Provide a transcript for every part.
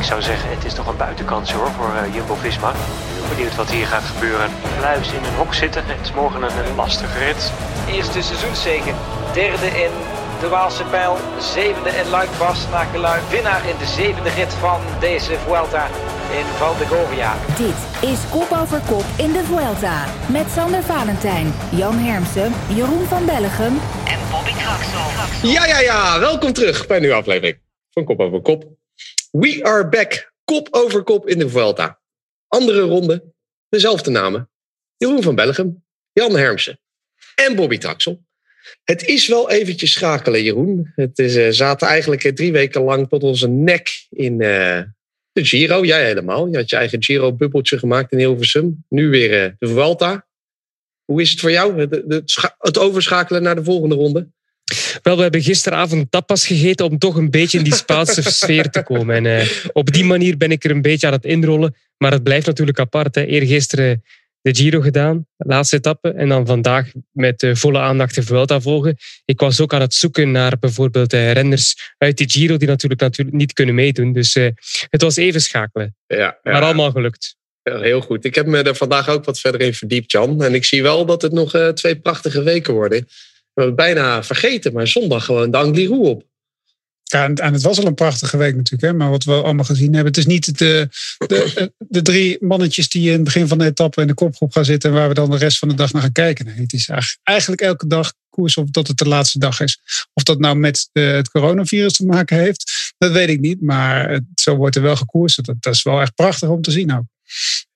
ik zou zeggen, het is toch een buitenkans hoor voor uh, Jumbo-Visma. Heel benieuwd wat hier gaat gebeuren. Luis in een hok zitten. Het is morgen een lastige rit. Eerste seizoenszegen. Derde in de Waalse Pijl. Zevende in Luik naar Luik. Winnaar in de zevende rit van deze Vuelta in Val de Govia. Dit is Kop over Kop in de Vuelta. Met Sander Valentijn, Jan Hermsen, Jeroen van Bellegem en Bobby Traxel. Ja, ja, ja. Welkom terug bij een nieuwe aflevering van Kop over Kop. We are back. Kop over kop in de Vuelta. Andere ronde, dezelfde namen. Jeroen van Bellegem, Jan Hermsen en Bobby Traxel. Het is wel eventjes schakelen, Jeroen. Het is, uh, zaten eigenlijk eh, drie weken lang tot onze nek in uh, de Giro. Jij helemaal. Je had je eigen Giro-bubbeltje gemaakt in Hilversum. Nu weer de Vuelta. Hoe is het voor jou, het overschakelen naar de volgende ronde? Wel, we hebben gisteravond tapas gegeten om toch een beetje in die Spaanse sfeer te komen. En uh, op die manier ben ik er een beetje aan het inrollen. Maar het blijft natuurlijk apart. Hè. Eergisteren de Giro gedaan, de laatste etappe. En dan vandaag met uh, volle aandacht de Vuelta volgen. Ik was ook aan het zoeken naar bijvoorbeeld uh, renners uit de Giro die natuurlijk, natuurlijk niet kunnen meedoen. Dus het was even schakelen. Ja, ja. Maar allemaal gelukt. Ja, heel goed. Ik heb me er vandaag ook wat verder in verdiept, Jan. En ik zie wel dat het nog twee prachtige weken worden we hebben bijna vergeten, maar zondag gewoon de Angliru op. Ja, en het was al een prachtige week natuurlijk, hè? maar wat we allemaal gezien hebben. Het is niet de, de, de drie mannetjes die in het begin van de etappe in de kopgroep gaan zitten en waar we dan de rest van de dag naar gaan kijken. Nee, het is eigenlijk elke dag koers of dat het de laatste dag is. Of dat nou met het coronavirus te maken heeft, dat weet ik niet. Maar het, zo wordt er wel gekoerst. Dat, dat is wel echt prachtig om te zien ook.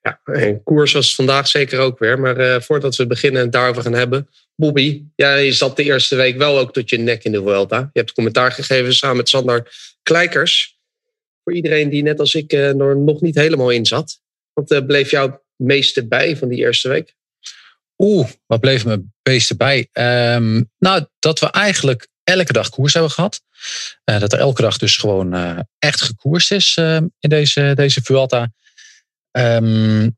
Ja, en koers was vandaag zeker ook weer. Maar uh, voordat we beginnen en daarover gaan hebben. Bobby, jij zat de eerste week wel ook tot je nek in de Vuelta. Je hebt commentaar gegeven samen met Sander Kleikers. Voor iedereen die net als ik uh, er nog niet helemaal in zat. Wat uh, bleef jou het meeste bij van die eerste week? Oeh, wat bleef me het meeste bij? Um, nou, dat we eigenlijk elke dag koers hebben gehad. Uh, dat er elke dag dus gewoon echt gekoerst is in deze, deze Vuelta. Um,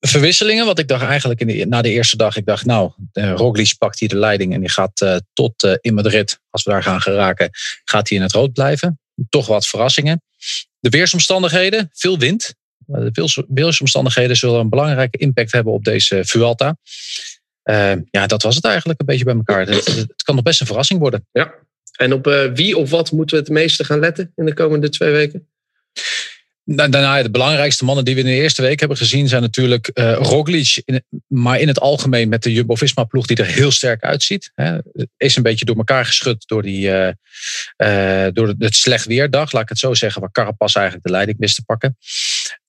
verwisselingen, wat ik dacht eigenlijk in de, na de eerste dag. Ik dacht, nou, uh, Roglic pakt hier de leiding en die gaat uh, tot uh, in Madrid, als we daar gaan geraken, gaat hij in het rood blijven. Toch wat verrassingen. De weersomstandigheden, veel wind. De weersomstandigheden zullen een belangrijke impact hebben op deze Vuelta. ja, dat was het eigenlijk een beetje bij elkaar. Het, het kan nog best een verrassing worden. Ja. En op wie of wat moeten we het meeste gaan letten in de komende twee weken? Daarna de belangrijkste mannen die we in de eerste week hebben gezien zijn natuurlijk uh, Roglic. Maar in het algemeen met de Jumbo-Visma-ploeg die er heel sterk uitziet. Hè. Is een beetje door elkaar geschud door, die, uh, uh, door het slecht weerdag. Laat ik het zo zeggen, waar Carapaz eigenlijk de leiding wist te pakken.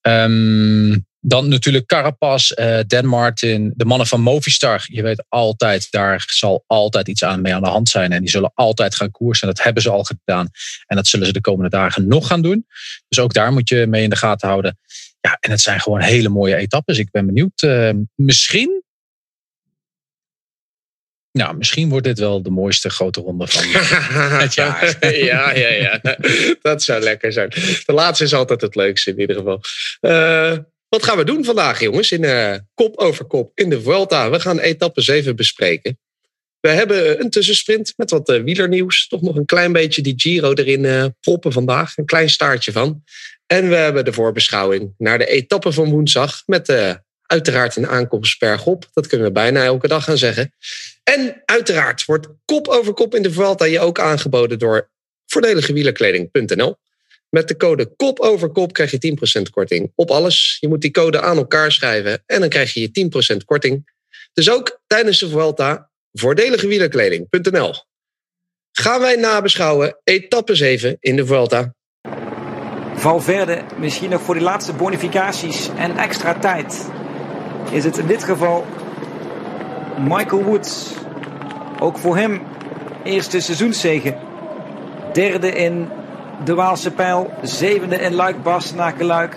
Um, dan natuurlijk Carapaz, uh, Dan Martin, de mannen van Movistar. Je weet altijd, daar zal altijd iets aan mee aan de hand zijn. En die zullen altijd gaan koersen. En dat hebben ze al gedaan. En dat zullen ze de komende dagen nog gaan doen. Dus ook daar moet je mee in de gaten houden. Ja, en het zijn gewoon hele mooie etappes. Ik ben benieuwd. Uh, misschien nou, misschien wordt dit wel de mooiste grote ronde van het jaar. ja, ja, ja. Dat zou lekker zijn. De laatste is altijd het leukste in ieder geval. Uh, wat gaan we doen vandaag, jongens? In uh, kop over kop in de Vuelta. We gaan etappe 7 bespreken. We hebben een tussensprint met wat uh, wielernieuws. Toch nog een klein beetje die Giro erin uh, proppen vandaag. Een klein staartje van. En we hebben de voorbeschouwing naar de etappe van woensdag. Met uiteraard een aankomst bergop. Dat kunnen we bijna elke dag gaan zeggen. En uiteraard wordt kop over kop in de Vuelta je ook aangeboden door voordeligewielerkleding.nl. Met de code kop over kop krijg je 10% korting op alles. Je moet die code aan elkaar schrijven en dan krijg je je 10% korting. Dus ook tijdens de Vuelta voordeligewielerkleding.nl. Gaan wij nabeschouwen etappe 7 in de Vuelta. Valverde, misschien nog voor die laatste bonificaties en extra tijd. Is het in dit geval Michael Woods. Ook voor hem eerste seizoenszegen. Derde in de Waalse Pijl. Zevende in Luik, Bastenaken Luik.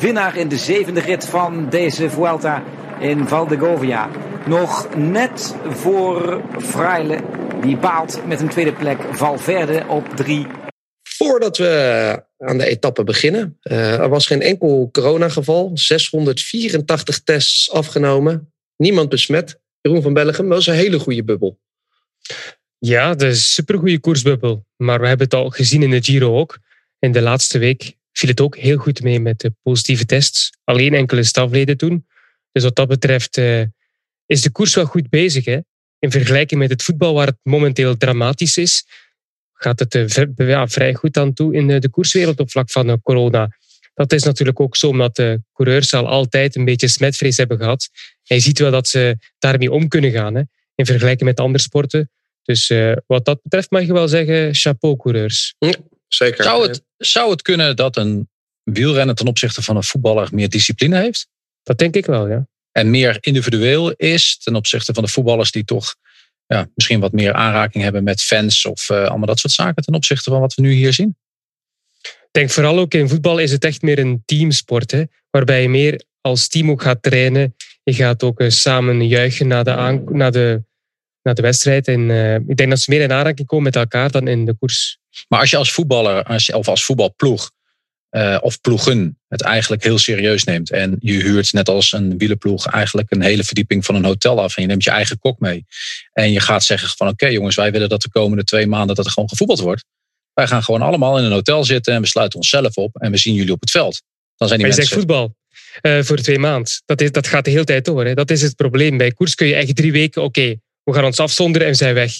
Winnaar in de zevende rit van deze Vuelta in Valdegovia. Nog net voor Fraile. Die baalt met een tweede plek. Valverde op drie. Voordat we aan de etappe beginnen. Uh, er was geen enkel coronageval. 684 tests afgenomen. Niemand besmet. Jeroen van Bellegem, was een hele goede bubbel. Ja, de is supergoeie koersbubbel. Maar we hebben het al gezien in de Giro ook. In de laatste week viel het ook heel goed mee met de positieve tests. Alleen enkele stafleden toen. Dus wat dat betreft uh, is de koers wel goed bezig. Hè? In vergelijking met het voetbal, waar het momenteel dramatisch is, gaat het uh, vrij goed aan toe in de koerswereld op vlak van corona. Dat is natuurlijk ook zo omdat de coureurs al altijd een beetje smetvrees hebben gehad. En je ziet wel dat ze daarmee om kunnen gaan hè, in vergelijking met andere sporten. Dus uh, wat dat betreft mag je wel zeggen, chapeau coureurs. Ja, zeker. Zou het, zou het kunnen dat een wielrenner ten opzichte van een voetballer meer discipline heeft? Dat denk ik wel, ja. En meer individueel is ten opzichte van de voetballers die toch ja, misschien wat meer aanraking hebben met fans of uh, allemaal dat soort zaken ten opzichte van wat we nu hier zien? Ik denk vooral ook in voetbal is het echt meer een teamsport, hè, waarbij je meer als team ook gaat trainen. Je gaat ook uh, samen juichen na de, aan, na de, na de wedstrijd. En uh, ik denk dat ze meer in aanraking komen met elkaar dan in de koers. Maar als je als voetballer als je, of als voetbalploeg uh, of ploegen het eigenlijk heel serieus neemt. En je huurt net als een wielenploeg eigenlijk een hele verdieping van een hotel af. En je neemt je eigen kok mee. En je gaat zeggen van oké jongens, wij willen dat de komende twee maanden dat er gewoon gevoetbald wordt. Wij gaan gewoon allemaal in een hotel zitten en we sluiten onszelf op. En we zien jullie op het veld. Dan zijn die maar je mensen... zegt voetbal. Uh, voor twee maanden. Dat, is, dat gaat de hele tijd door. Hè. Dat is het probleem. Bij koers kun je echt drie weken, oké, we gaan ons afzonderen en we zijn weg.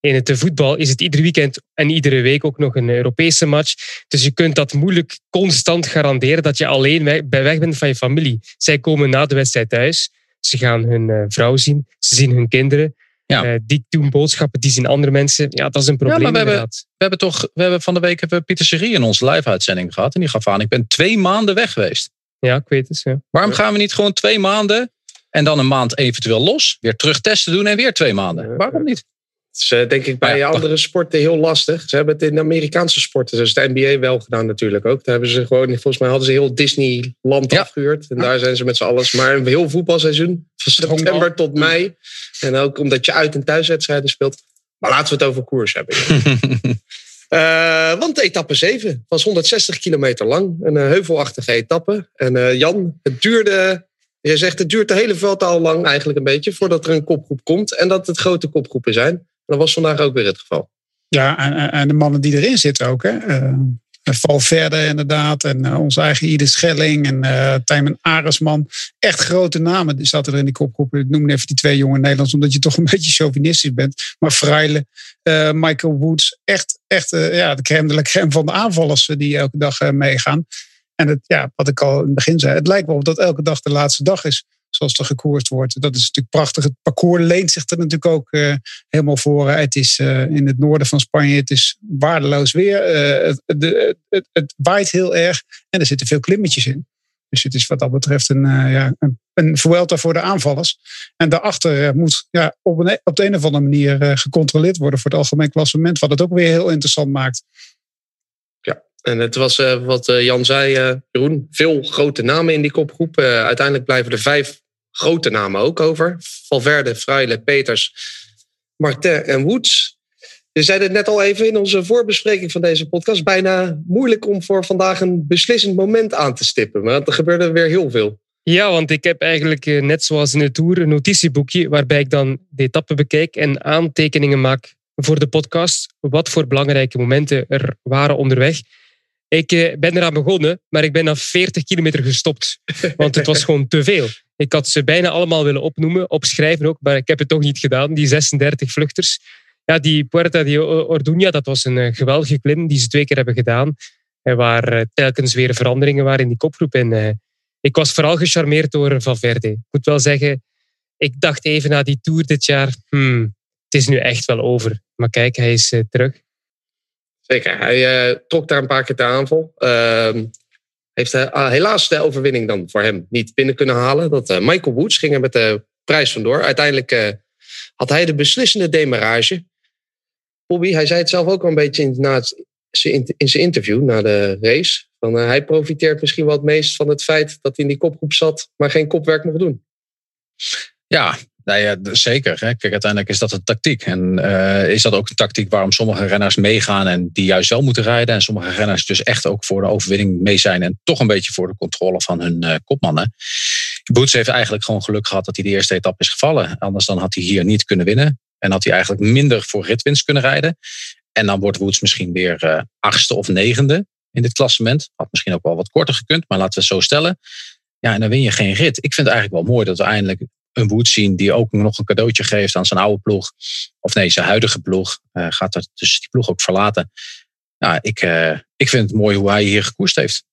In het voetbal is het ieder weekend en iedere week ook nog een Europese match. Dus je kunt dat moeilijk constant garanderen dat je alleen bij weg bent van je familie. Zij komen na de wedstrijd thuis. Ze gaan hun uh, vrouw zien. Ze zien hun kinderen. Ja. Uh, die doen boodschappen, die zien andere mensen. Ja, dat is een probleem. Ja, maar we, hebben, we hebben toch, we hebben van de week hebben Pieter Serie in onze live-uitzending gehad. En die gaf aan: ik ben twee maanden weg geweest. Ja, ik weet het. Ja. Waarom gaan we niet gewoon twee maanden en dan een maand eventueel los, weer terugtesten doen en weer twee maanden? Waarom niet? Het is uh, denk ik bij ja, andere sporten heel lastig. Ze hebben het in de Amerikaanse sporten, dus de NBA wel gedaan natuurlijk ook. Daar hebben ze gewoon, volgens mij hadden ze heel Disneyland ja. afgehuurd. En daar zijn ze met z'n allen. Maar een heel voetbalseizoen, van september tot mei. En ook omdat je uit- en thuiswedstrijden speelt. Maar laten we het over koers hebben. uh, want etappe 7 was 160 kilometer lang. Een uh, heuvelachtige etappe. En uh, Jan, het duurde... Je zegt het duurt de hele veld al lang eigenlijk een beetje... voordat er een kopgroep komt. En dat het grote kopgroepen zijn. Dat was vandaag ook weer het geval. Ja, en, en de mannen die erin zitten ook. Hè? Uh, Valverde inderdaad. En uh, onze eigen Ide Schelling. En uh, Tijmen Aresman. Echt grote namen die zaten er in die kopgroep. Ik noem even die twee jonge Nederlands. Omdat je toch een beetje chauvinistisch bent. Maar Freile, Michael Woods. Echt, echt ja, de crème de van de aanvallers die elke dag meegaan. En het, ja, wat ik al in het begin zei. Het lijkt wel dat elke dag de laatste dag is zoals er gekoerst wordt. Dat is natuurlijk prachtig. Het parcours leent zich er natuurlijk ook uh, helemaal voor. Het is uh, in het noorden van Spanje, het is waardeloos weer. Het, het, het, waait heel erg en er zitten veel klimmetjes in. Dus het is wat dat betreft een, ja, een, een voor de aanvallers. En daarachter moet ja, op, een, op de een of andere manier gecontroleerd worden voor het algemeen klassement. Wat het ook weer heel interessant maakt. En het was wat Jan zei, Jeroen, veel grote namen in die kopgroep. uiteindelijk blijven er vijf grote namen ook over. Valverde, Freile, Peters, Martin en Woods. Je zei het net al even in onze voorbespreking van deze podcast. Bijna moeilijk om voor vandaag een beslissend moment aan te stippen. Maar er gebeurde weer heel veel. Ja, want ik heb eigenlijk eh, net zoals in de Tour een notitieboekje waarbij ik dan de etappen bekijk en aantekeningen maak voor de podcast. Wat voor belangrijke momenten er waren onderweg. Ik eh, ben eraan begonnen, maar ik ben na 40 kilometer gestopt. Want het was gewoon te veel. Ik had ze bijna allemaal willen opnoemen, opschrijven ook, maar ik heb het toch niet gedaan. Die 36 vluchters. Ja, die Puerta de Orduña, dat was een eh, geweldige klim die ze twee keer hebben gedaan. Waar eh, telkens weer veranderingen waren in die kopgroep. En ik was vooral gecharmeerd door Valverde. Ik moet wel zeggen, ik dacht even na die Tour dit jaar, hmm, het is nu echt wel over. Maar kijk, hij is terug. Zeker. Hij uh, trok daar een paar keer de aanval. Uh, heeft uh, helaas de overwinning dan voor hem niet binnen kunnen halen. Dat, uh, Michael Woods ging er met de prijs vandoor. Uiteindelijk had hij de beslissende demarage. Bobby, hij zei het zelf ook al een beetje in, na in zijn interview na de race. Van, hij profiteert misschien wel het meest van het feit dat hij in die kopgroep zat, maar geen kopwerk mocht doen. Ja, nou ja, zeker. Hè. Kijk, uiteindelijk is dat een tactiek. En uh, is dat ook een tactiek waarom sommige renners meegaan en die juist wel moeten rijden. En sommige renners dus echt ook voor de overwinning mee zijn. En toch een beetje voor de controle van hun uh, kopmannen. Boots heeft eigenlijk gewoon geluk gehad dat hij de eerste etappe is gevallen. Anders dan had hij hier niet kunnen winnen. En had hij eigenlijk minder voor ritwinst kunnen rijden. En dan wordt Woods misschien weer uh, achtste of negende in dit klassement. Had misschien ook wel wat korter gekund, maar laten we het zo stellen. Ja, en dan win je geen rit. Ik vind het eigenlijk wel mooi dat we eindelijk een Wood zien die ook nog een cadeautje geeft aan zijn oude ploeg. Of nee, zijn huidige ploeg. Uh, gaat er dus die ploeg ook verlaten. Ja, ik, uh, ik vind het mooi hoe hij hier gekoest heeft.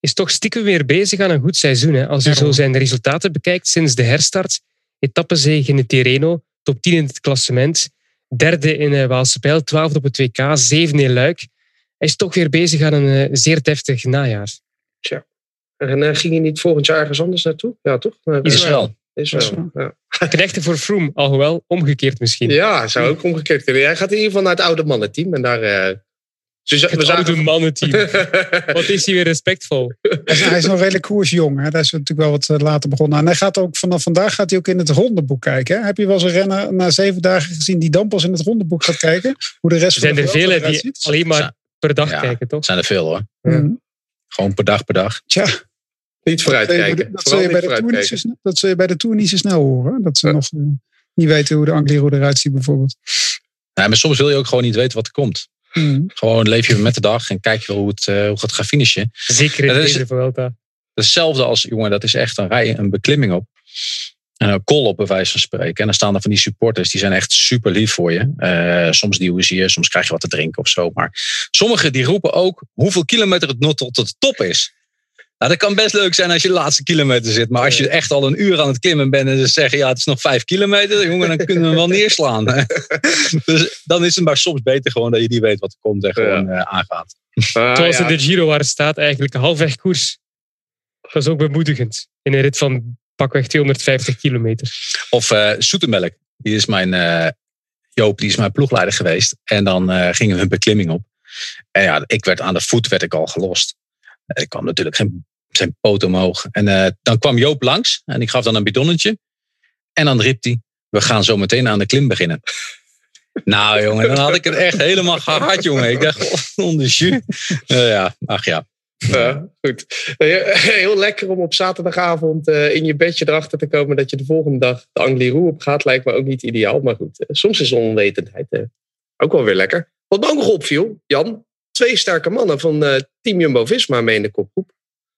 Is toch stiekem weer bezig aan een goed seizoen. Hè? Als je ja. zo zijn resultaten bekijkt sinds de herstart. Etappezege in de Tirreno, top 10 in het klassement. Derde in uh, Waalse Pijl, twaalfde op het WK, zevende in Luik. Hij is toch weer bezig aan een uh, zeer deftig najaar. Tja. En uh, ging hij niet volgend jaar ergens anders naartoe? Ja, toch? Israël. Israël. Ja. Knechten voor Froome, alhoewel omgekeerd misschien. Ja, zou ook omgekeerd kunnen. Hij gaat in ieder geval naar het oude mannenteam. En daar... Uh, dus het we oude zagen... mannenteam. wat is hij weer respectvol. Hij is, hij is nog redelijk koersjong. Hè? Daar is natuurlijk wel wat later begonnen. En hij gaat ook vanaf vandaag gaat hij ook in het rondeboek kijken. Hè? Heb je wel eens een renner na zeven dagen gezien die dan pas in het rondeboek gaat kijken? Hoe de rest zijn van er vele die ziet? alleen maar per dag ja, kijken, toch? zijn er veel hoor. Mm. Gewoon per dag per dag. Tja. Niet vooruitkijken. Dat zul je bij de Tour niet zo snel, dat zul je bij de Tour niet zo snel horen. Dat ze ja. nog uh, niet weten hoe de Angliru eruit ziet bijvoorbeeld. Ja, maar soms wil je ook gewoon niet weten wat er komt. Mm. Gewoon leef je met de dag en kijk je wel hoe het, uh, hoe het gaat finishen. Zeker in deze Vuelta. Hetzelfde als, jongen, dat is echt een rij, een beklimming op. En een call op, bij wijze van spreken. En dan staan er van die supporters, die zijn echt super lief voor je. Uh, soms duwen ze je, soms krijg je wat te drinken of zo. Maar sommigen die roepen ook hoeveel kilometer het nog tot de top is. Nou, dat kan best leuk zijn als je de laatste kilometer zit. Maar als je echt al een uur aan het klimmen bent en ze zeggen: ja, het is nog vijf kilometer, jongen, dan kunnen we hem wel neerslaan. dus dan is het maar soms beter gewoon dat je niet weet wat er komt en gewoon uh, aangaat. Ah, Zoals ja. in de Giro waar het staat, eigenlijk halfweg koers. Dat is ook bemoedigend. In een rit van pakweg 250 kilometer. Of uh, Soetemelk, die is mijn uh, Joop, die is mijn ploegleider geweest. En dan uh, gingen we een beklimming op. En ja, ik werd aan de voet werd ik al gelost. Ik kwam natuurlijk geen, zijn poot omhoog. En uh, dan kwam Joop langs en ik gaf dan een bidonnetje. En dan riep hij, we gaan zo meteen aan de klim beginnen. nou jongen, dan had ik het echt helemaal gehard jongen. Ik dacht, onder jus. Uh, ja, ach ja. Goed. Heel lekker om op zaterdagavond in je bedje erachter te komen dat je de volgende dag de Angliru op gaat. Lijkt me ook niet ideaal. Maar goed, soms is onwetendheid ook wel weer lekker. Wat me ook nog opviel, Jan. Twee sterke mannen van Team Jumbo-Visma mee in de kopgroep.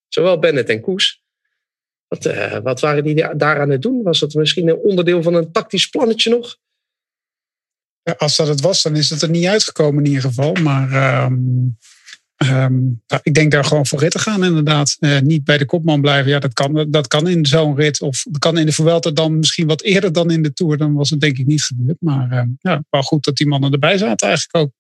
Zowel Bennett en Koes. Wat, wat waren die daar aan het doen? Was dat misschien een onderdeel van een tactisch plannetje nog? Ja, als dat het was, dan is het er niet uitgekomen in ieder geval. Maar... Um... Um, nou, ik denk daar gewoon voor ritten gaan, inderdaad. Uh, niet bij de kopman blijven. Ja, dat kan, dat kan in zo'n rit. Of kan in de Vuelta dan misschien wat eerder dan in de Tour. Dan was het denk ik niet gebeurd. Maar uh, ja, wel goed dat die mannen erbij zaten eigenlijk ook.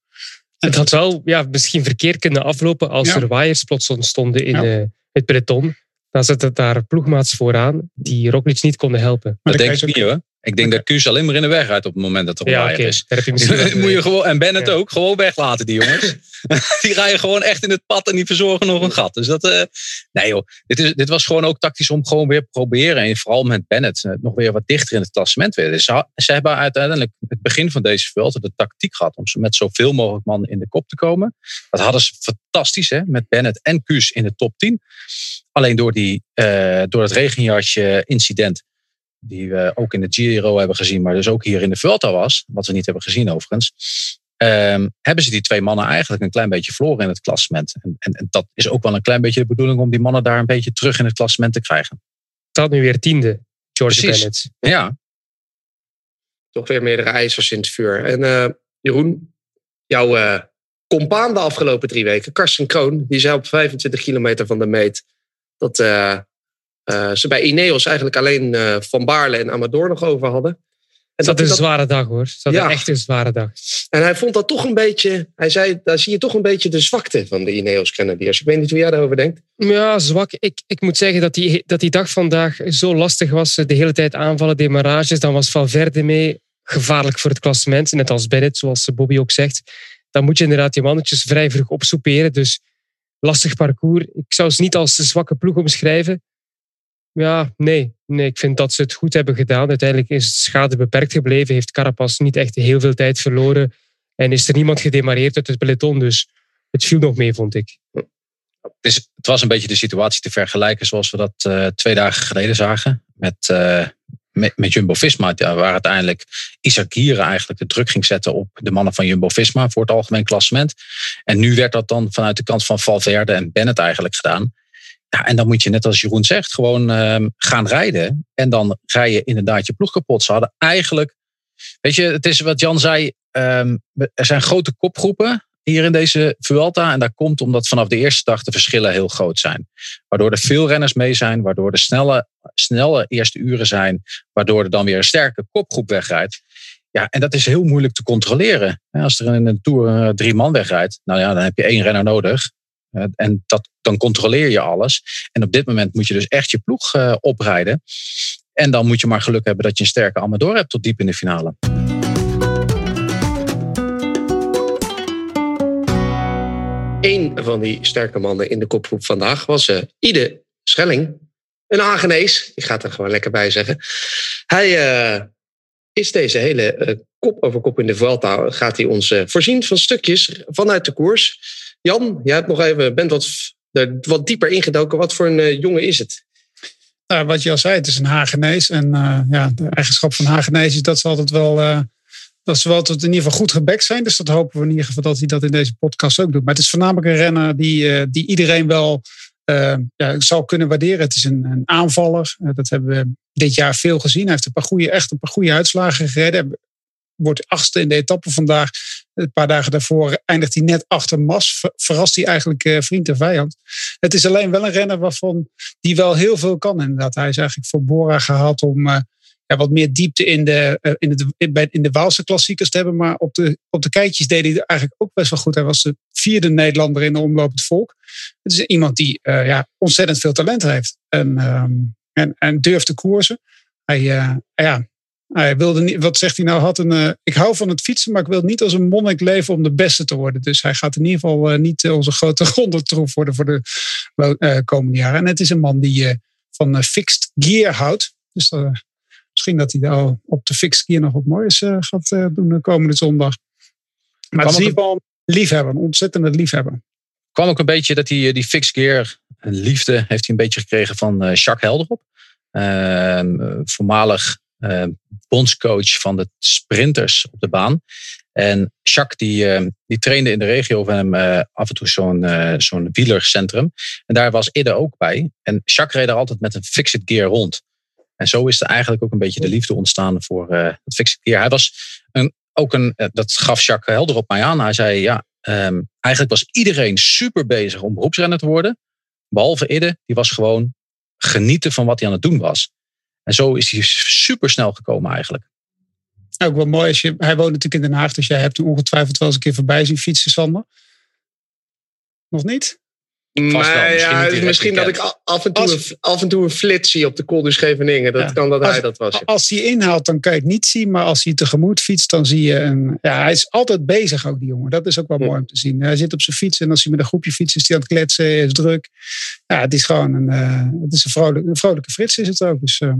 Het had wel ja, misschien verkeerd kunnen aflopen als ja. er waaiers plots ontstonden in ja. uh, het peloton. Dan zat het daar ploegmaats vooraan die Roglic niet konden helpen. Maar dat denk ik niet hoor. Ik denk okay. dat Kuus alleen maar in de weg rijdt op het moment dat er ja, okay. is. Daar heb je misschien Moet je gewoon, en Bennett ja. ook, gewoon weglaten die jongens. die rijden gewoon echt in het pad en die verzorgen nog een gat. Dus dat, uh, nee joh, dit, is, dit was gewoon ook tactisch om gewoon weer proberen. En vooral met Bennett uh, nog weer wat dichter in het klassement weer. Dus ze, ze hebben uiteindelijk het begin van deze Vuelta de tactiek gehad om met zoveel mogelijk mannen in de kop te komen. Dat hadden ze fantastisch hè, met Bennett en Kuus in de top 10. Alleen door, die, uh, door het regenjasje incident die we ook in de Giro hebben gezien, maar dus ook hier in de Vuelta was, wat we niet hebben gezien overigens, um, hebben ze die twee mannen eigenlijk een klein beetje verloren in het klassement. En, en, en, dat is ook wel een klein beetje de bedoeling om die mannen daar een beetje terug in het klassement te krijgen. Staat nu weer tiende, George Precies. Bennett. Ja. Toch weer meerdere ijzers in het vuur. En uh, Jeroen, jouw uh, compaan de afgelopen drie weken, Karsten Kroon, die zei op 25 kilometer van de meet dat uh, uh, ze bij Ineos eigenlijk alleen uh, Van Baarle en Amador nog over hadden. En dat is een zware dag hoor. Dat ja. echt een zware dag. En hij vond dat toch een beetje, hij zei, daar zie je toch een beetje de zwakte van de Ineos Grenadiers. Ik weet niet hoe jij daarover denkt. Ja, zwak. Ik, ik moet zeggen dat die, dat die dag vandaag zo lastig was. De hele tijd aanvallen, demarages. Dan was Valverde mee gevaarlijk voor het klassement. Net als Bennett, zoals Bobby ook zegt. Dan moet je inderdaad die mannetjes vrij vroeg opsoeperen. Dus lastig parcours. Ik zou ze niet als een zwakke ploeg omschrijven. Ja, nee. nee. Ik vind dat ze het goed hebben gedaan. Uiteindelijk is de schade beperkt gebleven. Heeft Carapaz niet echt heel veel tijd verloren. En is er niemand gedemareerd uit het peloton. Dus het viel nog mee, vond ik. Het was een beetje de situatie te vergelijken zoals we dat uh, twee dagen geleden zagen. Met, met, met Jumbo-Visma, waar uiteindelijk Isaac Gieren eigenlijk de druk ging zetten op de mannen van Jumbo-Visma voor het algemeen klassement. En nu werd dat dan vanuit de kant van Valverde en Bennett eigenlijk gedaan. Ja, en dan moet je net als Jeroen zegt, gewoon ehm, gaan rijden. En dan rij je inderdaad je ploeg kapot. Ze hadden eigenlijk, weet je, het is wat Jan zei, ehm, er zijn grote kopgroepen hier in deze Vuelta. En dat komt omdat vanaf de eerste dag de verschillen heel groot zijn. Waardoor er veel renners mee zijn, waardoor er snelle, snelle eerste uren zijn, waardoor er dan weer een sterke kopgroep wegrijdt. Ja, en dat is heel moeilijk te controleren. Als er in een Tour drie man wegrijdt, nou ja, dan heb je één renner nodig. En dat, dan controleer je alles. En op dit moment moet je dus echt je ploeg uh, oprijden. En dan moet je maar geluk hebben dat je een sterke Amador hebt tot diep in de finale. Eén van die sterke mannen in de kopgroep vandaag was uh, Ide Schelling. Een aangenees, ik ga het er gewoon lekker bij zeggen. Hij uh, is deze hele kop over kop in de Vuelta... gaat hij ons voorzien van stukjes vanuit de koers. Jan, jij hebt nog even, bent wat, wat dieper ingedoken. Wat voor een jongen is het? Nou, wat je al zei, het is een Hagenees. En ja, de eigenschap van Hagenees is dat ze altijd wel dat ze wel tot in ieder geval goed gebekt zijn. Dus dat hopen we in ieder geval dat hij dat in deze podcast ook doet. Maar het is voornamelijk een renner die, die iedereen wel ja, zal kunnen waarderen. Het is een, een aanvaller. Dat hebben we dit jaar veel gezien. Hij heeft een paar goede, echt een paar goede uitslagen gereden. Wordt achtste in de etappe vandaag. Een paar dagen daarvoor eindigt hij net achter Mas. Verrast hij eigenlijk vriend en vijand. Het is alleen wel een renner waarvan die wel heel veel kan inderdaad. Hij is eigenlijk voor Bora gehaald om ja, wat meer diepte in de, uh, in, de, in de Waalse klassiekers te hebben. Maar op de, op de keitjes deed hij eigenlijk ook best wel goed. Hij was de vierde Nederlander in de omlopend volk. Het is iemand die ja, ontzettend veel talent heeft. En, um, en, en durft te koersen. Hij, uh, ja, hij wilde niet, wat zegt hij nou? Had een, ik hou van het fietsen, maar ik wil niet als een monnik leven om de beste te worden. Dus hij gaat in ieder geval niet onze grote rondetroef worden voor de komende jaren. En het is een man die van fixed gear houdt. Dus Misschien dat hij daar op de fix keer nog wat moois gaat doen de komende zondag. Maar het is in ieder geval liefhebber, een ontzettende liefhebber. kwam ook een beetje dat hij die fix gear liefde heeft hij een beetje gekregen van Jacques Helderop. Ehm, voormalig bondscoach van de sprinters op de baan. En Jacques die, die trainde in de regio van hem af en toe zo'n zo'n wielercentrum. En daar was Idde ook bij. En Jacques reed er altijd met een fixed gear rond. En zo is er eigenlijk ook een beetje de liefde ontstaan voor uh, het fixed gear. Hij was een, ook een, eh, dat gaf Jacques helder op mij aan. Hij zei, ja, um, eigenlijk was iedereen super bezig om beroepsrenner te worden. Behalve Idde, die was gewoon genieten van wat hij aan het doen was. En zo is hij super snel gekomen eigenlijk. Ook wel mooi als je, hij woont natuurlijk in Den Haag, dus jij hebt hem ongetwijfeld wel eens een keer voorbij zien fietsen, Sander. Nog niet? Ja, misschien, misschien dat ik af en, toe een, af en toe een flits zie op de Col du Scheveningen. Dat kan dat hij dat was. Als hij inhaalt, dan kan je het niet zien. Maar als hij tegemoet fietst, dan zie je een... Ja, hij is altijd bezig ook, die jongen. Dat is ook wel mooi om te zien. Hij zit op zijn fiets en als hij met een groepje fietst, is hij aan het kletsen. Is druk. Ja, het is gewoon een, uh, het is een, vrolijke, een vrolijke frits is het ook. Dus uh,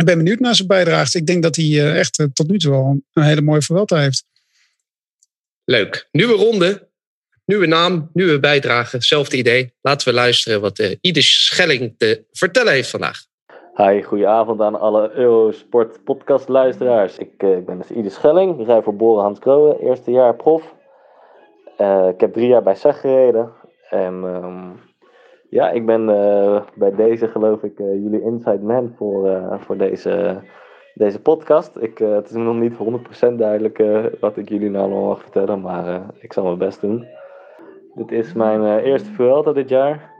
ik ben benieuwd naar zijn bijdrage. Ik denk dat hij uh, echt tot nu toe wel een hele mooie verwelta heeft. Leuk. Nieuwe ronde. Nieuwe naam, nieuwe bijdrage, hetzelfde idee. Laten we luisteren wat uh, Ide Schelling te vertellen heeft vandaag. Hi, goedenavond aan alle Eurosport podcast luisteraars. Ik, uh, ik ben dus Ide Schelling, ik rij voor Boren Hans Kroon, eerste jaar prof. Uh, ik heb drie jaar bij SEG gereden. En um, ja, ik ben bij deze geloof ik jullie inside man voor, voor deze, deze podcast. Ik, het is nog niet 100% duidelijk wat ik jullie nou allemaal mag vertellen, maar ik zal mijn best doen. Dit is mijn eerste Vuelta dit jaar.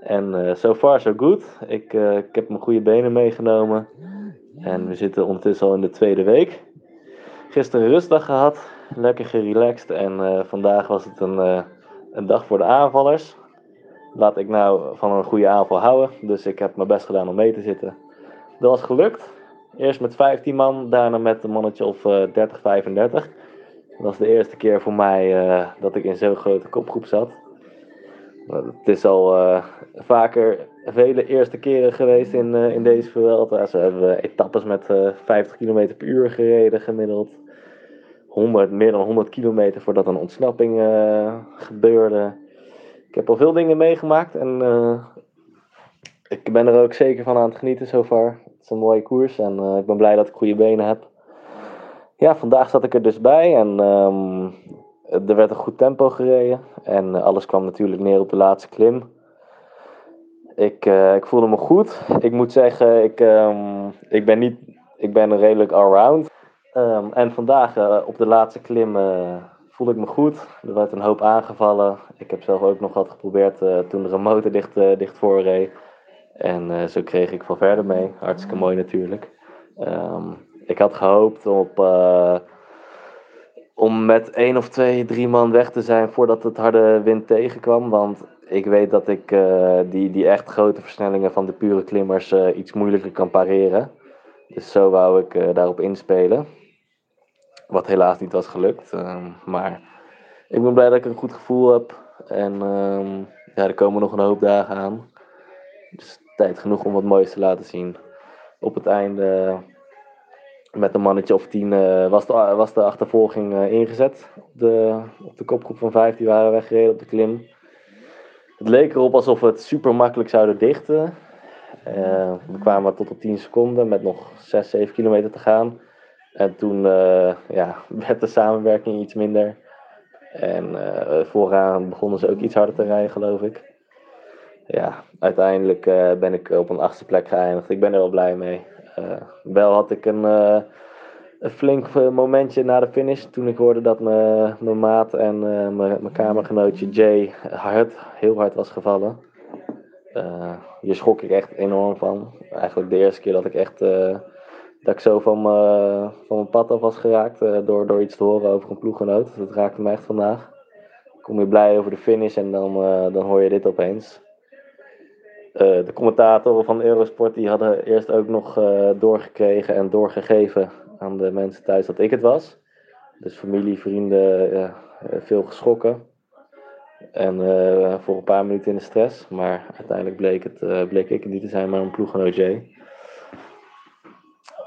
En so far so good. Ik, ik heb mijn goede benen meegenomen. En we zitten ondertussen al in de tweede week. Gisteren rustdag gehad. Lekker gerelaxed. En vandaag was het een, een dag voor de aanvallers. Laat ik nou van een goede aanval houden. Dus ik heb mijn best gedaan om mee te zitten. Dat was gelukt. Eerst met 15 man, daarna met een mannetje of 30, 35. Dat was de eerste keer voor mij uh, dat ik in zo'n grote kopgroep zat. Het is al uh, vaker vele eerste keren geweest in, uh, in deze Vuelta. Ze hebben etappes met 50 km per uur gereden gemiddeld. 100, meer dan 100 kilometer voordat een ontsnapping gebeurde. Ik heb al veel dingen meegemaakt en ik ben er ook zeker van aan het genieten zover. is een mooie koers en eh, ik ben blij dat ik goede benen heb. Ja, vandaag zat ik er dus bij en ehm, er werd een goed tempo gereden. En alles kwam natuurlijk neer op de laatste klim. Ik, uh, ik voelde me goed. Ik moet zeggen, ik, um, ik ben, niet, ik ben redelijk allround. Um, en vandaag op de laatste klim voelde ik me goed. Er werd een hoop aangevallen. Ik heb zelf ook nog wat geprobeerd toen er een motor dicht, dicht voor reed. En zo kreeg ik van verder mee. Hartstikke mooi natuurlijk. Um, ik had gehoopt op, om met één of twee, drie man weg te zijn voordat het harde wind tegenkwam. Want ik weet dat ik die, die echt grote versnellingen van de pure klimmers iets moeilijker kan pareren. Dus zo wou ik daarop inspelen. Wat helaas niet was gelukt. Ehm, maar ik ben blij dat ik een goed gevoel heb. En um, ja, er komen nog een hoop dagen aan. Dus tijd genoeg om wat moois te laten zien. Op het einde, met een mannetje of tien, was, de, was de achtervolging ingezet. Op de, op de kopgroep van vijf, die waren weggereden op de klim. Het leek erop alsof we het super makkelijk zouden dichten. Uh, we kwamen tot op 10 seconden met nog 6, 7 kilometer te gaan. En toen uh, ja, werd de samenwerking iets minder. En uh, vooraan begonnen ze ook iets harder te rijden, geloof ik. Ja, uiteindelijk ben ik op een achtste plek geëindigd. Ik ben er wel blij mee. wel had ik een een flink momentje na de finish. Toen ik hoorde dat mijn maat en uh, mijn kamergenootje Jay hard, heel hard was gevallen. Uh, hier schrok ik echt enorm van. Eigenlijk de eerste keer dat ik echt dat ik zo van, van mijn pad af was geraakt door, door iets te horen over een ploeggenoot. Dat raakte me echt vandaag. Kom weer blij over de finish en dan, dan hoor je dit opeens. de commentatoren van Eurosport die hadden eerst ook nog doorgekregen en doorgegeven aan de mensen thuis dat ik het was. Dus familie, vrienden, veel geschrokken. En voor een paar minuten in de stress. Maar uiteindelijk bleek, het, bleek ik het niet te zijn, maar een ploeggenoot.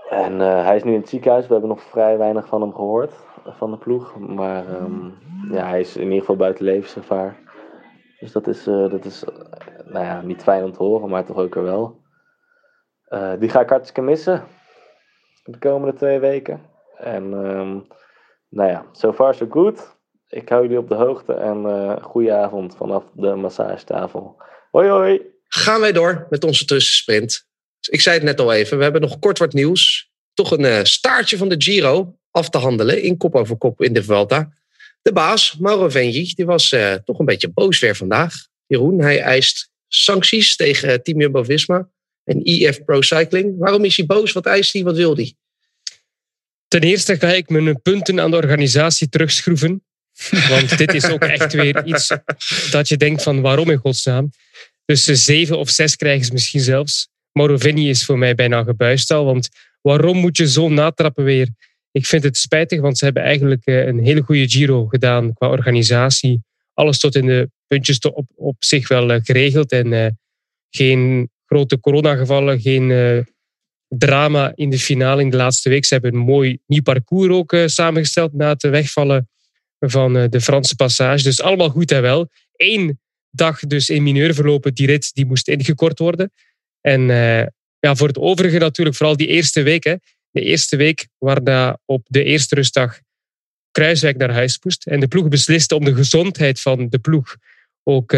En uh, hij is nu in het ziekenhuis. We hebben nog vrij weinig van hem gehoord, van de ploeg. Maar um, ja, hij is in ieder geval buiten levensgevaar. Dus dat is, dat is nou ja, niet fijn om te horen, maar toch ook er wel. die ga ik hartstikke missen de komende twee weken. En um, nou ja, so far so good. Ik hou jullie op de hoogte en goede avond vanaf de massagetafel. Hoi hoi! Gaan wij door met onze tussensprint. Ik zei het net al even, we hebben nog kort wat nieuws. Toch een uh, staartje van de Giro af te handelen in kop over kop in de Vuelta. De baas, Mauro Venji, die was uh, toch een beetje boos weer vandaag. Jeroen, hij eist sancties tegen Team Jumbo-Visma en EF Pro Cycling. Waarom is hij boos? Wat eist hij? Wat wil hij? Ten eerste ga ik mijn punten aan de organisatie terugschroeven. Want dit is ook echt weer iets dat je denkt van waarom in godsnaam. Dus zeven of zes krijgen ze misschien zelfs. Morovini is voor mij bijna gebuist al. Want waarom moet je zo natrappen weer? Ik vind het spijtig, want ze hebben eigenlijk eh, een hele goede Giro gedaan qua organisatie. Alles tot in de puntjes op, op zich wel eh, geregeld. En uh, geen grote coronagevallen, geen drama in de finale in de laatste week. Ze hebben een mooi nieuw parcours ook samengesteld na het wegvallen van de Franse passage. Dus allemaal goed en wel. Eén dag dus in mineur verlopen, die rit die moest ingekort worden. En ja, voor het overige natuurlijk vooral die eerste week. Hè. De eerste week waarna op de eerste rustdag Kruiswijk naar huis moest. En de ploeg besliste om de gezondheid van de ploeg ook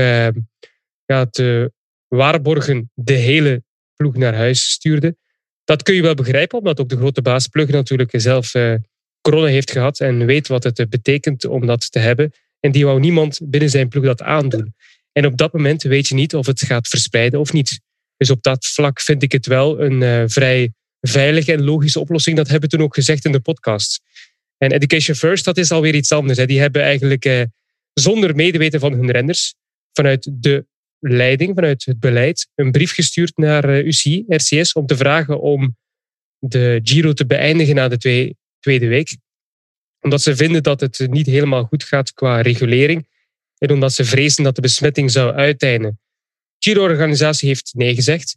ja, te waarborgen de hele ploeg naar huis stuurde. Dat kun je wel begrijpen, omdat ook de grote baas Plug natuurlijk zelf uh, corona heeft gehad en weet wat het betekent om dat te hebben. En die wou niemand binnen zijn ploeg dat aandoen. En op dat moment weet je niet of het gaat verspreiden of niet. Dus op dat vlak vind ik het wel een uh, vrij veilige en logische oplossing. Dat hebben we toen ook gezegd in de podcast. En Education First, dat is alweer iets anders. Hè. Die hebben eigenlijk uh, zonder medeweten van hun renners, vanuit de leiding, vanuit het beleid, een brief gestuurd naar eh, UCI, RCS, om te vragen om de Giro te beëindigen na de twee, tweede week. Omdat ze vinden dat het niet helemaal goed gaat qua regulering. En omdat ze vrezen dat de besmetting zou uiteinden. Giro-organisatie heeft nee gezegd.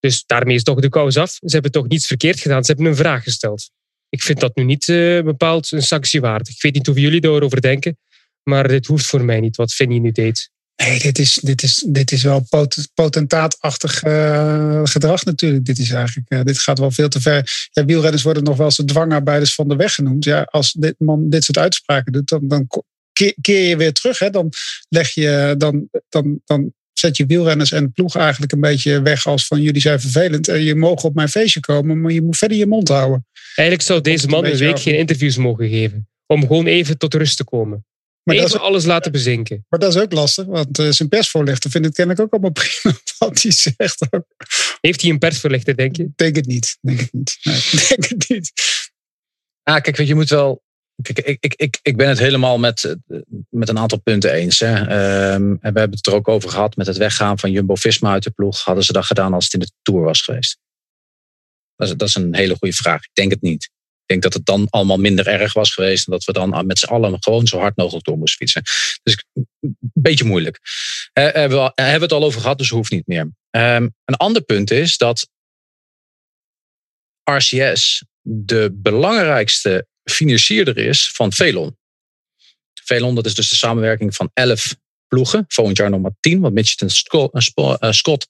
Dus daarmee is toch de kous af. Ze hebben toch niets verkeerd gedaan. Ze hebben een vraag gesteld. Ik vind dat nu niet uh, bepaald een sanctie waard. Ik weet niet hoe jullie daarover denken. Maar dit hoeft voor mij niet, wat Vinnie nu deed. Nee, dit is, dit is, dit is wel pot, potentaatachtig uh, gedrag natuurlijk. Dit, is eigenlijk, uh, dit gaat wel veel te ver. Ja, wielrenners worden nog wel eens de dwangarbeiders van de weg genoemd. Ja, als dit man dit soort uitspraken doet, dan, dan keer je weer terug. Hè? Dan, leg je, dan, dan, dan zet je wielrenners en ploeg eigenlijk een beetje weg als van jullie zijn vervelend. En je mogen op mijn feestje komen, maar je moet verder je mond houden. Eigenlijk zou deze man een, week geen interviews mogen geven. Om gewoon even tot rust te komen. Maar even alles laten bezinken. Maar dat is ook lastig, want uh, zijn persvoorlichter vindt het kennelijk ook allemaal prima wat hij zegt. Ook. Heeft hij een persvoorlichter, denk je? Denk het niet. Denk het niet. Nee, denk het niet. Ah, kijk, je, moet wel Kijk, ik, ik, ik, ik ben het helemaal met, met een aantal punten eens. Hè. Um, en we hebben het er ook over gehad met het weggaan van Jumbo Visma uit de ploeg. Hadden ze dat gedaan als het in de Tour was geweest? Dat is, dat is een hele goede vraag. Ik denk het niet. Ik denk dat het dan allemaal minder erg was geweest. En dat we dan met z'n allen gewoon zo hard mogelijk door moesten fietsen. Dus een beetje moeilijk. Uh, hebben, we, hebben het al over gehad, dus hoeft niet meer. Um, een ander punt is dat RCS de belangrijkste financierder is van Velon. Velon, dat is dus de samenwerking van elf ploegen. Volgend jaar nog maar tien, want Mitchelton Scott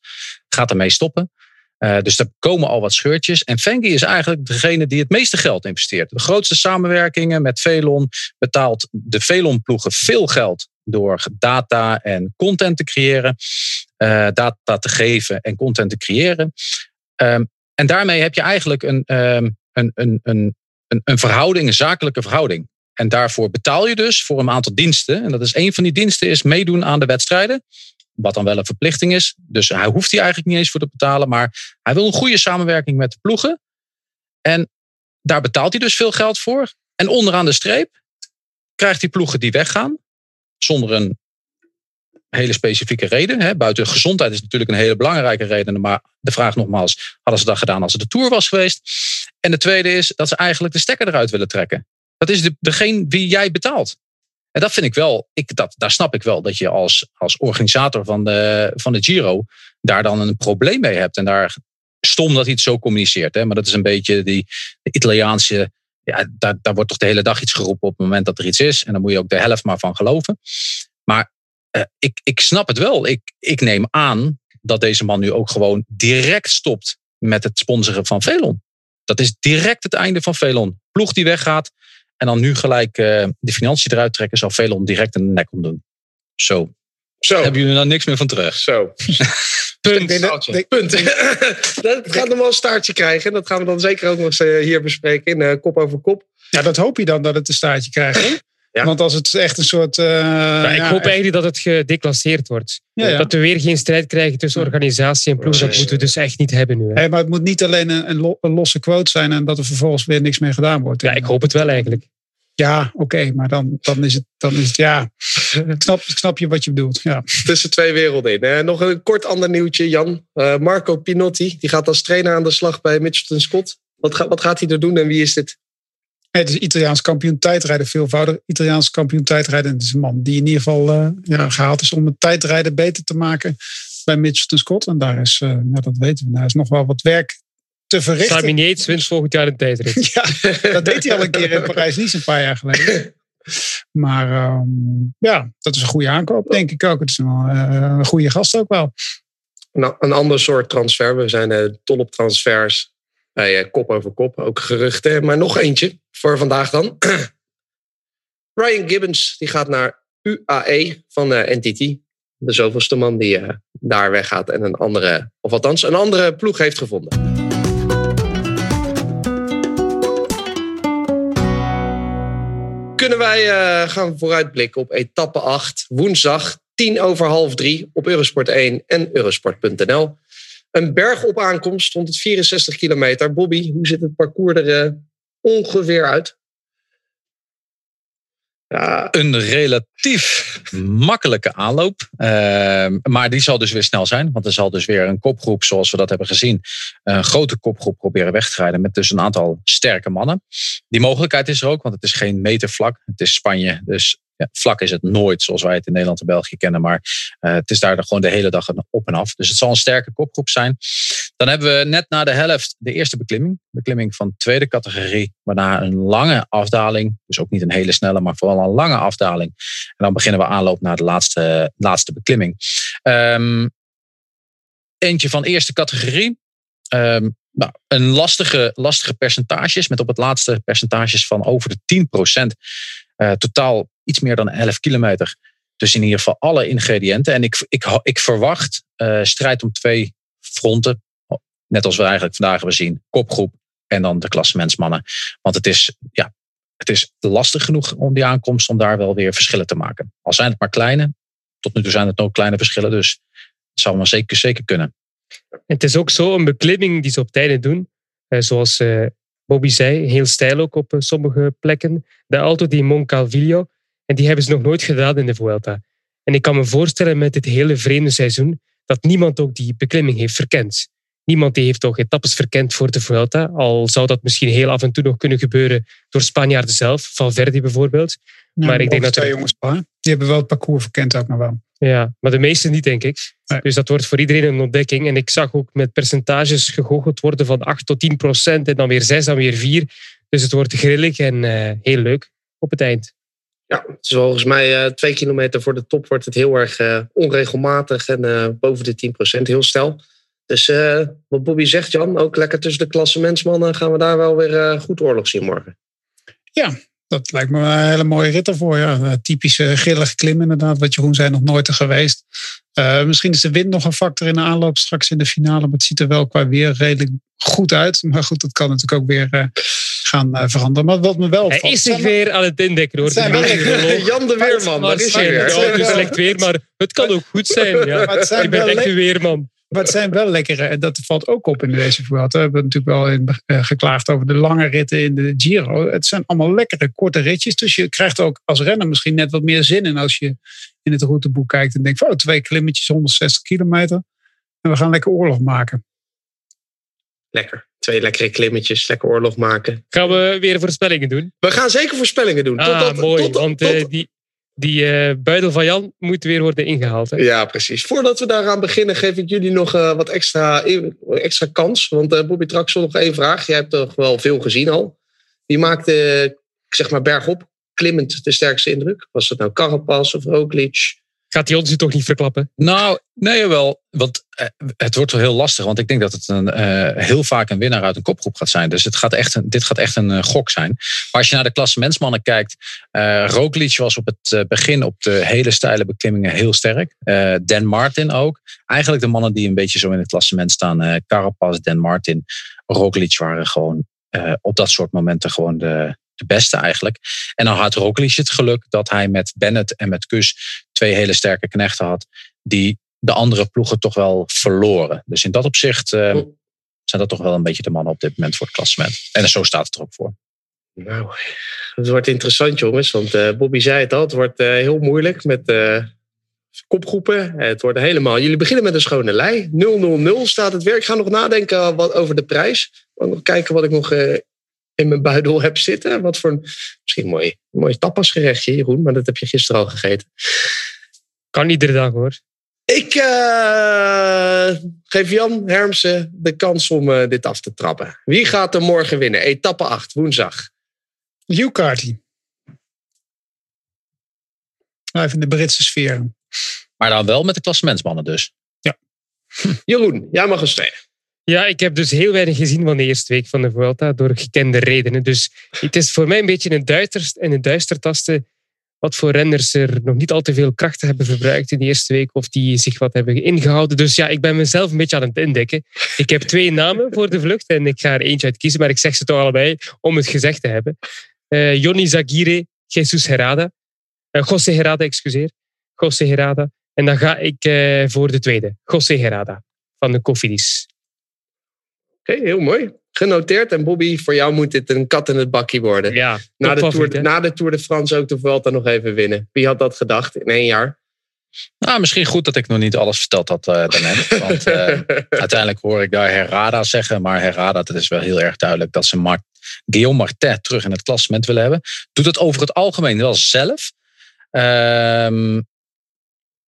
gaat ermee stoppen. Uh, dus er komen al wat scheurtjes. En Fengi is eigenlijk degene die het meeste geld investeert. De grootste samenwerkingen met Velon betaalt de Velon-ploegen veel geld door data en content te creëren, uh, data te geven en content te creëren. Um, en daarmee heb je eigenlijk een, um, een, een, een een, verhouding, een zakelijke verhouding. En daarvoor betaal je dus voor een aantal diensten. En dat is een van die diensten is meedoen aan de wedstrijden. Wat dan wel een verplichting is. Dus hij hoeft hier eigenlijk niet eens voor te betalen. Maar hij wil een goede samenwerking met de ploegen. En daar betaalt hij dus veel geld voor. En onderaan de streep krijgt hij ploegen die weggaan. Zonder een hele specifieke reden. Hè. Buiten gezondheid is natuurlijk een hele belangrijke reden. Maar de vraag nogmaals, hadden ze dat gedaan als het de Tour was geweest? En de tweede is dat ze eigenlijk de stekker eruit willen trekken. Dat is de, degene wie jij betaalt. En dat vind ik wel, ik, dat, daar snap ik wel dat je als, als organisator van de, van de Giro daar dan een probleem mee hebt. En daar stom dat hij het zo communiceert. Hè? Maar dat is een beetje die Italiaanse. Ja, daar, daar wordt toch de hele dag iets geroepen op het moment dat er iets is. En dan moet je ook de helft maar van geloven. Maar uh, ik, ik snap het wel. Ik, ik neem aan dat deze man nu ook gewoon direct stopt met het sponsoren van Velon. Dat is direct het einde van Velon. Ploeg die weggaat en dan nu gelijk uh, de financiën eruit trekken, zal Velon direct een nek omdoen. Zo. Zo. Hebben jullie nou niks meer van terug? Zo. Punt. Dat, Punt. dat gaat nog wel een staartje krijgen. Dat gaan we dan zeker ook nog eens uh, hier bespreken in uh, kop over kop. Ja, dat hoop je dan dat het een staartje krijgt. Ja. Want als het echt een soort. Uh, ja, ik hoop eigenlijk dat het gedeclasseerd wordt. Ja, dat we weer geen strijd krijgen tussen organisatie en ploeg. Dat moeten we dus echt niet hebben nu. Hey, maar het moet niet alleen een, een, losse quote zijn en dat er vervolgens weer niks mee gedaan wordt. Ja, ik hoop het wel eigenlijk. Ja, oké, maar dan, dan, is het, dan is het ja. ik, snap, ik snap je wat je bedoelt. Ja. Tussen twee werelden in. Uh, nog een kort ander nieuwtje, Jan. Uh, Marco Pinotti, die gaat als trainer aan de slag bij Mitchelton Scott. Wat, ga, wat gaat hij er doen en wie is dit? Het is Italiaans kampioen tijdrijden, veelvoudig Italiaans kampioen tijdrijden. Het is een man die in ieder geval uh, ja, gehaald is om het tijdrijden beter te maken bij Mitchelton Scott. En daar is, uh, ja, dat weten we, daar is nog wel wat werk te verrichten. Simon Yates wint volgend jaar een tijdrit. ja, dat deed hij al een keer in Parijs, niet een paar jaar geleden. Maar um, ja, dat is een goede aankoop, denk ik ook. Het is wel, uh, een goede gast ook wel. Nou, een ander soort transfer. We zijn uh, dol op transfers bij kop over kop, ook geruchten. Maar nog eentje voor vandaag dan. Ryan Gibbons die gaat naar UAE van uh, NTT. De zoveelste man die uh, daar weggaat en een andere, of althans een andere ploeg heeft gevonden. Kunnen wij uh, gaan vooruitblikken op etappe 8, woensdag 10 over half 3 op Eurosport 1 en Eurosport.nl. Een berg op aankomst, 164 kilometer. Bobby, hoe ziet het parcours er uh, ongeveer uit? Een relatief makkelijke aanloop. Uh, maar die zal dus weer snel zijn. Want er zal dus weer een kopgroep, zoals we dat hebben gezien, een grote kopgroep proberen weg te rijden. Met dus een aantal sterke mannen. Die mogelijkheid is er ook, want het is geen metervlak. Het is Spanje. Dus Vlak is het nooit zoals wij het in Nederland en België kennen. Maar uh, het is daar gewoon de hele dag op en af. Dus het zal een sterke kopgroep zijn. Dan hebben we net na de helft de eerste beklimming. Beklimming van tweede categorie. Waarna een lange afdaling. Dus ook niet een hele snelle, maar vooral een lange afdaling. En dan beginnen we aanloop naar de laatste, laatste beklimming. Um, eentje van eerste categorie. Um, nou, een lastige, lastige percentages. Met op het laatste percentages van over de 10%. Uh, totaal iets meer dan 11 kilometer. Dus in ieder geval alle ingrediënten. En ik, ik, ik verwacht uh, strijd om twee fronten. Net als we eigenlijk vandaag hebben zien. Kopgroep en dan de klassementsmannen. Want het is, ja, het is lastig genoeg om die aankomst om daar wel weer verschillen te maken. Al zijn het maar kleine. Tot nu toe zijn het ook kleine verschillen. Dus het zou maar zeker, zeker kunnen. En het is ook zo een beklimming die ze op tijden doen. Eh, zoals Bobby zei, heel stijl ook op uh, sommige plekken. De Alto di Moncalvillo. En die hebben ze nog nooit gedaan in de Vuelta. En ik kan me voorstellen met dit hele vreemde seizoen dat niemand ook die beklimming heeft verkend. Niemand die heeft ook etappes verkend voor de Vuelta. Al zou dat misschien heel af en toe nog kunnen gebeuren door Spanjaarden zelf. Valverde bijvoorbeeld. Ja, maar ik denk dat... Er... jongens, die hebben wel het parcours verkend ook nog wel. Ja, maar de meeste niet, denk ik. Nee. Dus dat wordt voor iedereen een ontdekking. En ik zag ook met percentages gegoocheld worden van 8 tot 10 procent. En dan weer 6, dan weer 4. Dus het wordt grillig en uh, heel leuk op het eind. Ja, het is volgens mij uh, twee kilometer voor de top wordt het heel erg uh, onregelmatig. En boven de 10 procent, heel snel. Dus wat Bobby zegt, Jan, ook lekker tussen de klassementsmannen gaan we daar wel weer goed oorlog zien morgen. Ja, dat lijkt me een hele mooie rit ervoor. Ja. Typische grillige klim inderdaad, wat Jeroen zei, nog nooit er geweest. Uh, misschien is de wind nog een factor in de aanloop straks in de finale. Maar het ziet er wel qua weer redelijk goed uit. Maar goed, dat kan natuurlijk ook weer uh, gaan uh, veranderen. Maar wat me wel Hij is zich weer aan het indekken hoor. Jan de Weerman, maar, is hij weer. Het is slecht weer, maar het kan ook goed zijn. Ja. Ik ben echt een weerman. Maar het zijn wel lekkere, en dat valt ook op in deze Vuelta. We hebben natuurlijk wel in, uh, geklaagd over de lange ritten in de Giro. Het zijn allemaal lekkere, korte ritjes. Dus je krijgt ook als renner misschien net wat meer zin in als je in het routeboek kijkt en denkt van oh, twee klimmetjes, 160 kilometer. En we gaan lekker oorlog maken. Lekker. Twee lekkere klimmetjes, lekker oorlog maken. Gaan we weer voorspellingen doen? We gaan zeker voorspellingen doen. Ah, tot, mooi, tot, want tot, uh, die, die uh, buidel van Jan moet weer worden ingehaald. Hè? Ja, precies. Voordat we daaraan beginnen, geef ik jullie nog uh, wat extra, extra kans. Want uh, Bobby Traxel, nog één vraag. Jij hebt toch wel veel gezien al. Wie maakte, zeg maar bergop, klimmend de sterkste indruk? Was het nou Carapaz of Roglic? Gaat hij ons toch niet verklappen? Nou, nee wel. Want het wordt wel heel lastig. Want ik denk dat het een, uh, heel vaak een winnaar uit een kopgroep gaat zijn. Dus het gaat echt een, dit gaat echt een uh, gok zijn. Maar als je naar de klassementsmannen kijkt. Uh, Roglic was op het begin op de hele steile beklimmingen heel sterk. Dan Martin ook. Eigenlijk de mannen die een beetje zo in het klassement staan. Carapaz, Dan Martin, Roglic waren gewoon op dat soort momenten gewoon de, de beste eigenlijk. En dan had Roglic het geluk dat hij met Bennett en met Kus twee hele sterke knechten had. Die de andere ploegen toch wel verloren. Dus in dat opzicht uh, zijn dat toch wel een beetje de mannen op dit moment voor het klassement. En zo staat het er ook voor. Nou, het wordt interessant jongens. Want uh, Bobby zei het al, het wordt uh, heel moeilijk met kopgroepen. Het wordt helemaal... Jullie beginnen met een schone lei. 0-0-0 staat het weer. Ik ga nog nadenken wat over de prijs. Nog kijken wat ik nog in mijn buidel heb zitten. Wat voor een, misschien een mooi, mooi tapasgerechtje, Jeroen. Maar dat heb je gisteren al gegeten. Kan iedere dag hoor. Ik uh, geef Jan Hermsen de kans om uh, dit af te trappen. Wie gaat er morgen winnen? Etappe 8, woensdag. Hugh Carty. Even in de Britse sfeer. Maar dan wel met de klassementsmannen dus. Ja. Jeroen, jij mag eens zeggen. Ja, ik heb dus heel weinig gezien van de eerste week van de Vuelta door gekende redenen. Dus het is voor mij een beetje een duisterst en een duistertasten wat voor renners er nog niet al te veel krachten hebben verbruikt in de eerste week of die zich wat hebben ingehouden. Dus ja, ik ben mezelf een beetje aan het indekken. Ik heb twee namen voor de vlucht en ik ga er eentje uit kiezen, maar ik zeg ze toch allebei om het gezegd te hebben. Uh, Johnny Zagire, Jesus Herada. Uh, José Herada, excuseer. José Herada. En dan ga ik uh, voor de tweede, José Herada van de Cofidis. Oké, heel mooi. Genoteerd. En Bobby, voor jou moet dit een kat in het bakje worden. Ja, na, de Tour, na de Tour de France ook de Vuelta nog even winnen. Wie had dat gedacht in één jaar? Nou, misschien goed dat ik nog niet alles verteld had uh, daarnet. Want uh, uiteindelijk hoor ik daar Herrada zeggen. Maar Herrada, dat is wel heel erg duidelijk dat ze Mar Guillaume Martin terug in het klassement willen hebben. Doet het over het algemeen wel zelf. Ehm,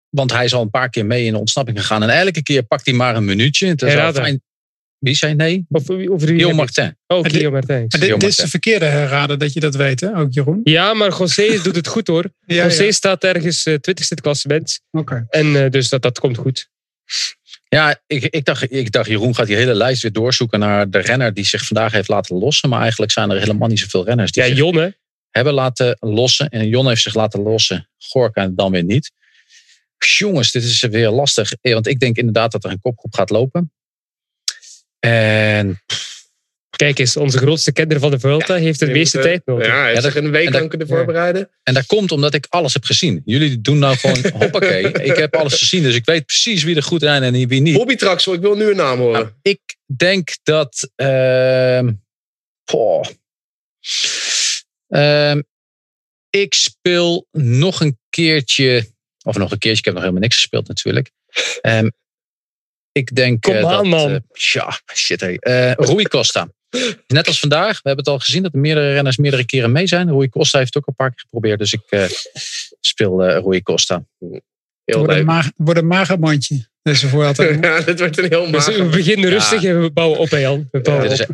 want hij is al een paar keer mee in de ontsnapping gegaan. En elke keer pakt hij maar een minuutje. Het is Herrada. fijn. Wie zei nee? Of, over wie Martin. Oh, dit- Martin. Is de verkeerde herraden dat je dat weet, hè? Ook Jeroen. Ja, maar José doet het goed hoor. Ja, José ja. staat ergens eh, 20ste in het klassement. Oké. En eh, dus dat, dat komt goed. Ja, ik, ik, dacht, ik dacht, Jeroen gaat die hele lijst weer doorzoeken naar de renner die zich vandaag heeft laten lossen. Maar eigenlijk zijn er helemaal niet zoveel renners die Ja, hebben laten lossen. En Jon heeft zich laten lossen. Gorka dan weer niet. Jongens, dit is weer lastig. Eh, Want ik denk inderdaad dat er een kopgroep gaat lopen. En Kijk eens, onze grootste kenner van de Vuelta heeft de meeste moet, eh, tijd nodig. Ja, hij Ja, heeft dat- zich een week lang kunnen ja. voorbereiden. En dat komt omdat ik alles heb gezien. Jullie doen nou gewoon, hoppakee. Ik heb alles gezien, dus ik weet precies wie er goed zijn en wie niet. Bobby Traxel, ik wil nu een naam horen. Nou, ik denk dat... ehm. Ehm, ik speel nog een keertje... Of nog een keertje, ik heb nog helemaal niks gespeeld natuurlijk. Ehm, ik denk Kom eh, aan, dat... man. eh, ja, shit. Hey. Eh, Rui Costa. Net als vandaag. We hebben het al gezien dat er meerdere renners meerdere keren mee zijn. Rui Costa heeft het ook een paar keer geprobeerd. Dus ik speel eh Rui Costa. Heel Wordt een, maag, wordt een magermandje. Deze Vuelta. Ja, dit wordt een heel Dus we mager. beginnen Ja. rustig en we bouwen op, hè Jan. We bouwen op. Nee,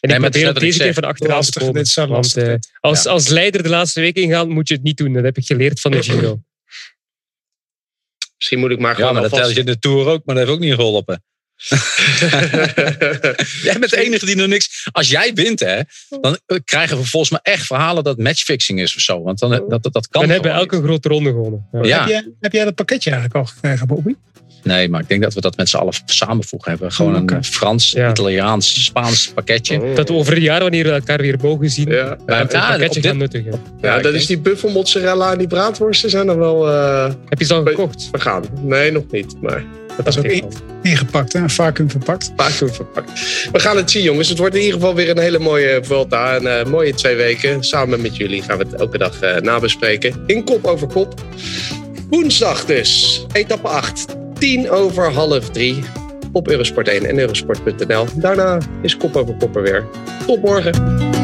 En maar ik probeer deze keer van achteraan te Lastig, komen. dit is Want, als, als leider de laatste week ingaan, moet je het niet doen. Dat heb ik geleerd van de Giro. Misschien moet ik maar Ja, gewoon maar dat tel alvast... je in de Tour ook, maar dat heeft ook niet geholpen. Jij bent de enige die nog niks. Als jij wint, hè, dan krijgen we volgens mij echt verhalen dat matchfixing is of zo. Want dan, dat, dat, dat kan. Dan hebben we gewoon elke grote ronde gewonnen. Ja. Ja. Heb, jij, heb jij dat pakketje eigenlijk al gekregen, Bobby? Nee, maar ik denk dat we dat met z'n allen samenvoegen hebben. Gewoon Oké. een Frans, Ja. Italiaans, Spaans pakketje. Dat we over een jaar, wanneer we elkaar weer mogen zien, Ja, een Ja, pakketje dit- gaan nuttigen. ja, dat denk- is die buffelmozzarella en die braadworsten zijn er wel eh, Heb je ze al gekocht? vergaan. Nee, nog niet, maar Dat is ook. Ingepakt, hè? Vacuüm verpakt. vacuüm verpakt. We gaan het zien, jongens. Het wordt in ieder geval weer een hele mooie Vuelta. Een eh, mooie twee weken. Samen met jullie gaan we het elke dag eh, nabespreken. In kop over kop. Woensdag dus. Etappe 8. 10 over half 3. Op Eurosport 1 en Eurosport.nl. Daarna is kop over kop er weer. Tot morgen.